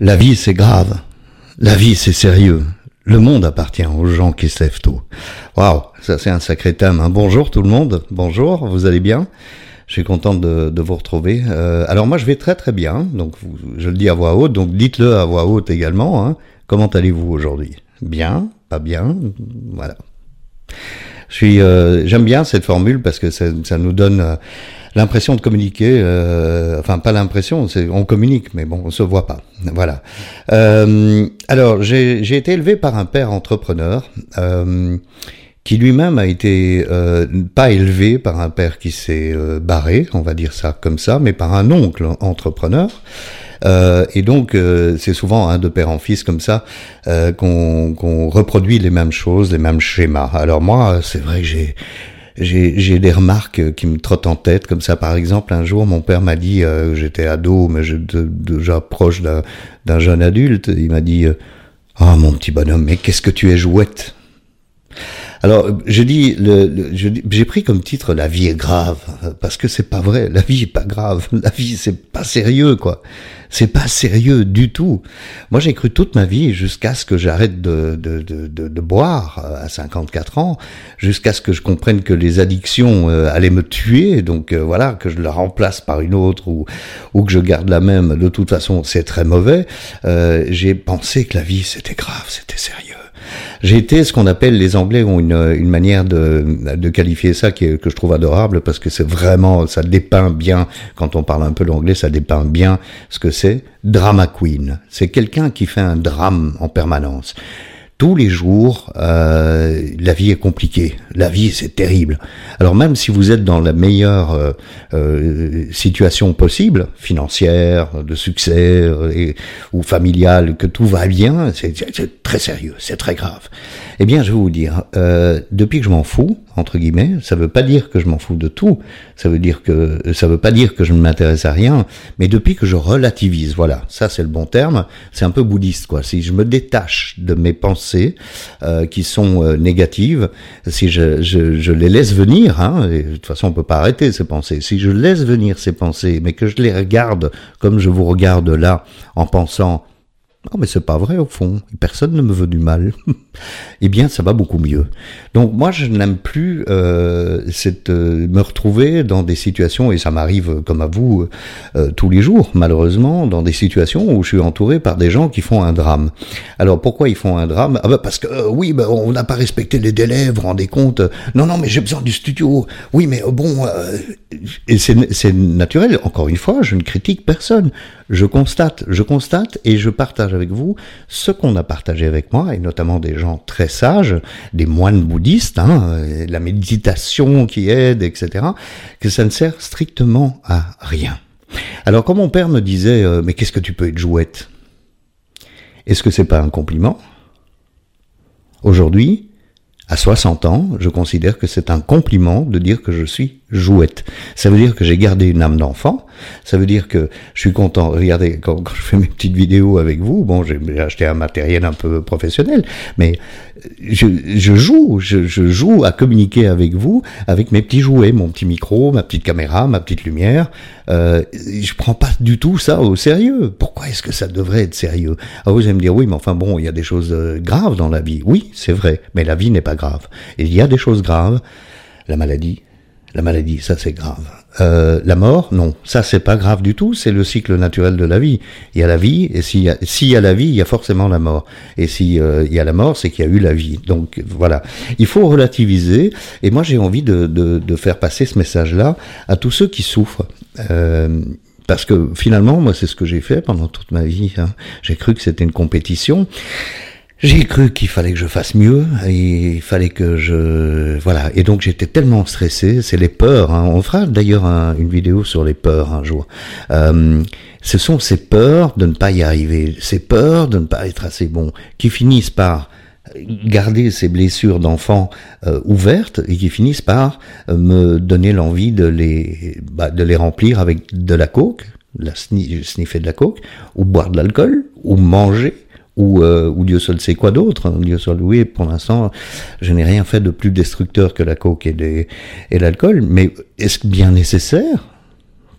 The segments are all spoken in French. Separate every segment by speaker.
Speaker 1: La vie, c'est grave. La vie, c'est sérieux. Le monde appartient aux gens qui se lèvent tôt. Waouh, ça c'est un sacré thème. Hein. Bonjour tout le monde. Bonjour, vous allez bien? Je suis content de, vous retrouver. Euh, alors moi, je vais très très bien. Donc je le dis à voix haute. Donc dites-le à voix haute également. Hein. Comment allez-vous aujourd'hui? Bien? Pas bien? Voilà. Je suis, euh, j'aime bien cette formule parce que ça, nous donne euh, l'impression de communiquer, euh, enfin pas l'impression, c'est on communique, mais bon, on se voit pas. Voilà. Euh, alors j'ai été élevé par un père entrepreneur. Euh, qui lui-même a été pas élevé par un père qui s'est barré, on va dire ça comme ça, mais par un oncle entrepreneur. Et donc, c'est souvent de père en fils comme ça qu'on reproduit les mêmes choses, les mêmes schémas. Alors moi, c'est vrai que j'ai j'ai des remarques qui me trottent en tête, comme ça. Par exemple, un jour mon père m'a dit, euh, j'étais ado, mais déjà proche d'un jeune adulte, il m'a dit, oh mon petit bonhomme, mais qu'est-ce que tu es jouette? Alors, je dis, le, j'ai pris comme titre La vie est grave parce que c'est pas vrai. La vie est pas grave. La vie c'est pas sérieux quoi. C'est pas sérieux du tout. Moi, j'ai cru toute ma vie jusqu'à ce que j'arrête de, de, de, de, boire à 54 ans, jusqu'à ce que je comprenne que les addictions euh, allaient me tuer. Donc euh, voilà, que je la remplace par une autre ou ou que je garde la même. De toute façon, c'est très mauvais. Euh, j'ai pensé que la vie c'était grave, c'était sérieux. J'ai été ce qu'on appelle, les Anglais ont une, une manière de, de qualifier ça qui est, que je trouve adorable parce que c'est vraiment, ça dépeint bien, quand on parle un peu l'anglais, ça dépeint bien ce que c'est. Drama queen. C'est quelqu'un qui fait un drame en permanence tous les jours, euh, la vie est compliquée. La vie, c'est terrible. Alors même si vous êtes dans la meilleure euh, euh situation possible, financière, de succès euh, ou familiale, que tout va bien, c'est très sérieux, c'est très grave. Eh bien, je vais vous dire, euh, depuis que je m'en fous, entre guillemets, ça veut pas dire que je m'en fous de tout, ça veut dire que ça veut pas dire que je ne m'intéresse à rien, mais depuis que je relativise, voilà, ça c'est le bon terme, c'est un peu bouddhiste quoi. Si je me détache de mes pensées euh, qui sont euh, négatives, si je, je, je, les laisse venir, hein, et de toute façon on peut pas arrêter ces pensées. Si je laisse venir ces pensées, mais que je les regarde comme je vous regarde là, en pensant non, mais c'est pas vrai au fond. Personne ne me veut du mal. eh bien, ça va beaucoup mieux. Donc moi, je n'aime plus euh, cette, euh, me retrouver dans des situations, et ça m'arrive comme à vous euh, tous les jours, malheureusement, dans des situations où je suis entouré par des gens qui font un drame. Alors pourquoi ils font un drame? Ah bah Parce que oui, bah, on n'a pas respecté les délais, vous rendez compte? Non, non, mais j'ai besoin du studio. Oui, mais bon, et c'est naturel. Encore une fois, je ne critique personne. Je constate, je constate et je partage avec vous ce qu'on a partagé avec moi, et notamment des gens très sages, des moines bouddhistes, hein, la méditation qui aide, etc., que ça ne sert strictement à rien. Alors quand mon père me disait euh, mais qu'est-ce que tu peux être jouette? Est-ce que c'est pas un compliment? Aujourd'hui, à 60 ans, je considère que c'est un compliment de dire que je suis jouette. Ça veut dire que j'ai gardé une âme d'enfant. Ça veut dire que je suis content. Regardez, quand, je fais mes petites vidéos avec vous, bon, j'ai acheté un matériel un peu professionnel, mais je, je joue, je, je, joue à communiquer avec vous avec mes petits jouets, mon petit micro, ma petite caméra, ma petite lumière. Euh, je prends pas du tout ça au sérieux. Pourquoi est-ce que ça devrait être sérieux? Ah, vous allez me dire oui, mais enfin bon, il y a des choses euh, graves dans la vie. Oui, c'est vrai, mais la vie n'est pas grave. Il y a des choses graves. La maladie, la maladie, ça c'est grave. Euh, la mort, non, ça c'est pas grave du tout, c'est le cycle naturel de la vie. Il y a la vie, et s'il y, y, a la vie, il y a forcément la mort. Et s'il euh, y a la mort, c'est qu'il y a eu la vie. Donc voilà, il faut relativiser, et moi j'ai envie de, de, de, faire passer ce message-là à tous ceux qui souffrent. Euh, parce que finalement, moi c'est ce que j'ai fait pendant toute ma vie. Hein. J'ai cru que c'était une compétition. J'ai cru qu'il fallait que je fasse mieux, il fallait que je voilà. Et donc j'étais tellement stressé. C'est les peurs. Hein. On fera d'ailleurs une vidéo sur les peurs un jour. Euh, ce sont ces peurs de ne pas y arriver, ces peurs de ne pas être assez bon, qui finissent par garder ces blessures d'enfant euh, ouvertes et qui finissent par euh, me donner l'envie de les bah, de les remplir avec de la coke, la sniffer de la coke, ou boire de l'alcool, ou manger ou, euh, ou Dieu seul sait quoi d'autre. Hein. Dieu seul, oui, pour l'instant, je n'ai rien fait de plus destructeur que la coke et, et l'alcool, mais est-ce bien nécessaire?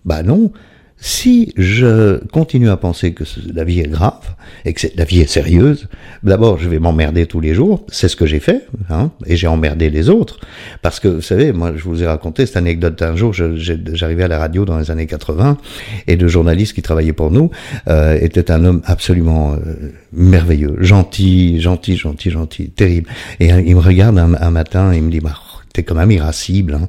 Speaker 1: Bah non. Si je continue à penser que la vie est grave et que la vie est sérieuse, d'abord je vais m'emmerder tous les jours, c'est ce que j'ai fait, hein, et j'ai emmerdé les autres, parce que vous savez, moi je vous ai raconté cette anecdote un jour, j'arrivais à la radio dans les années 80, et le journaliste qui travaillait pour nous euh, était un homme absolument euh, merveilleux, gentil, gentil, gentil, gentil, terrible. Et euh, il me regarde un, matin, et il me dit, bah, t'es quand même irascible. Hein.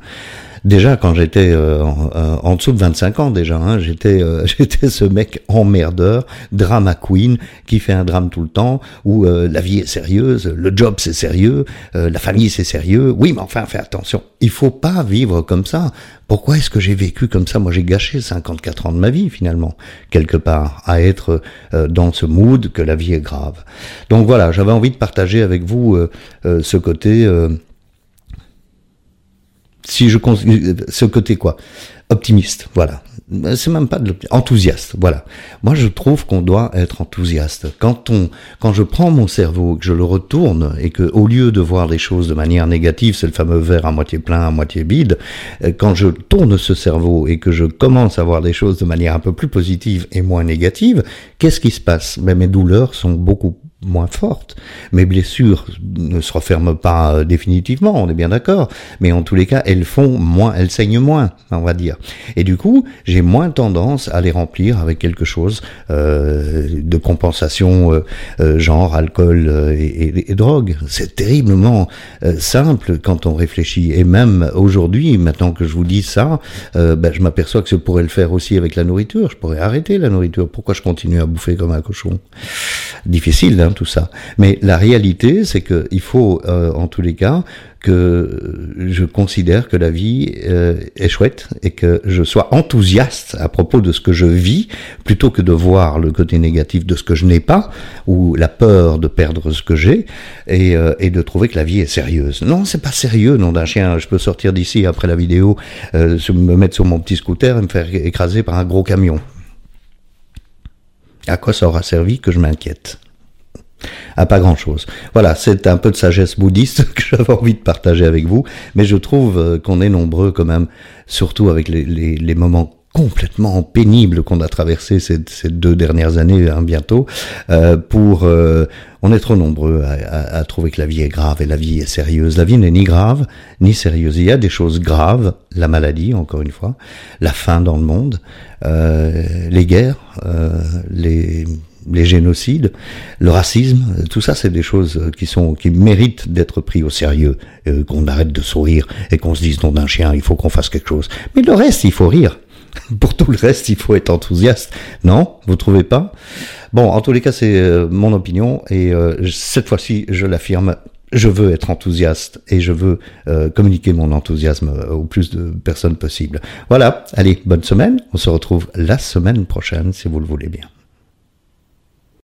Speaker 1: Déjà, quand j'étais euh, euh, en, dessous de 25 ans, déjà, hein, j'étais euh, j'étais ce mec emmerdeur, drama queen, qui fait un drame tout le temps, où la vie est sérieuse, le job c'est sérieux, la famille c'est sérieux. Oui, mais enfin, fais attention. Il faut pas vivre comme ça. Pourquoi est-ce que j'ai vécu comme ça? Moi, j'ai gâché 54 ans de ma vie, finalement, quelque part, à être dans ce mood que la vie est grave. Donc voilà, j'avais envie de partager avec vous ce côté si je ce côté quoi. Optimiste voilà. C'est même pas de enthousiaste voilà. Moi je trouve qu'on doit être enthousiaste. Quand on quand je prends mon cerveau que je le retourne et que au lieu de voir les choses de manière négative c'est le fameux verre à moitié plein à moitié vide euh, quand je tourne ce cerveau et que je commence à voir les choses de manière un peu plus positive et moins négative qu'est-ce qui se passe? Ben, mes douleurs sont beaucoup moins forte. Mes blessures ne se referment pas euh, définitivement, on est bien d'accord, mais en tous les cas, elles font moins, elles saignent moins, on va dire. Et du coup, j'ai moins tendance à les remplir avec quelque chose euh, de compensation, euh, genre alcool et, et, drogue. C'est terriblement simple quand on réfléchit. Et même aujourd'hui, maintenant que je vous dis ça, ben, je m'aperçois que je pourrais le faire aussi avec la nourriture. Je pourrais arrêter la nourriture. Pourquoi je continue à bouffer comme un cochon? Difficile, hein? Tout ça. Mais la réalité, c'est qu'il faut, euh, en tous les cas, que je considère que la vie euh, est chouette et que je sois enthousiaste à propos de ce que je vis, plutôt que de voir le côté négatif de ce que je n'ai pas ou la peur de perdre ce que j'ai et, euh, de trouver que la vie est sérieuse. Non, c'est pas sérieux, nom d'un chien. Je peux sortir d'ici après la vidéo, me mettre sur mon petit scooter et me faire écraser par un gros camion. À quoi ça aura servi que je m'inquiète? À pas grand chose. Voilà, c'est un peu de sagesse bouddhiste que j'avais envie de partager avec vous, mais je trouve euh, qu'on est nombreux quand même, surtout avec les, les, moments complètement pénibles qu'on a traversé ces, ces, deux dernières années, hein, bientôt, euh, pour euh, on est trop nombreux à, trouver que la vie est grave et la vie est sérieuse. La vie n'est ni grave ni sérieuse. Il y a des choses graves, la maladie, encore une fois, la faim dans le monde, les guerres, les les génocides, le racisme, tout ça, c'est des choses qui sont qui méritent d'être pris au sérieux, euh, qu'on arrête de sourire et qu'on se dise non d'un chien, il faut qu'on fasse quelque chose. Mais le reste, il faut rire. Pour tout le reste, il faut être enthousiaste. Non, vous trouvez pas? Bon, en tous les cas, c'est euh, mon opinion et euh, cette fois-ci, je l'affirme. Je veux être enthousiaste et je veux communiquer mon enthousiasme au plus de personnes possible. Voilà, allez, bonne semaine. On se retrouve la semaine prochaine si vous le voulez bien.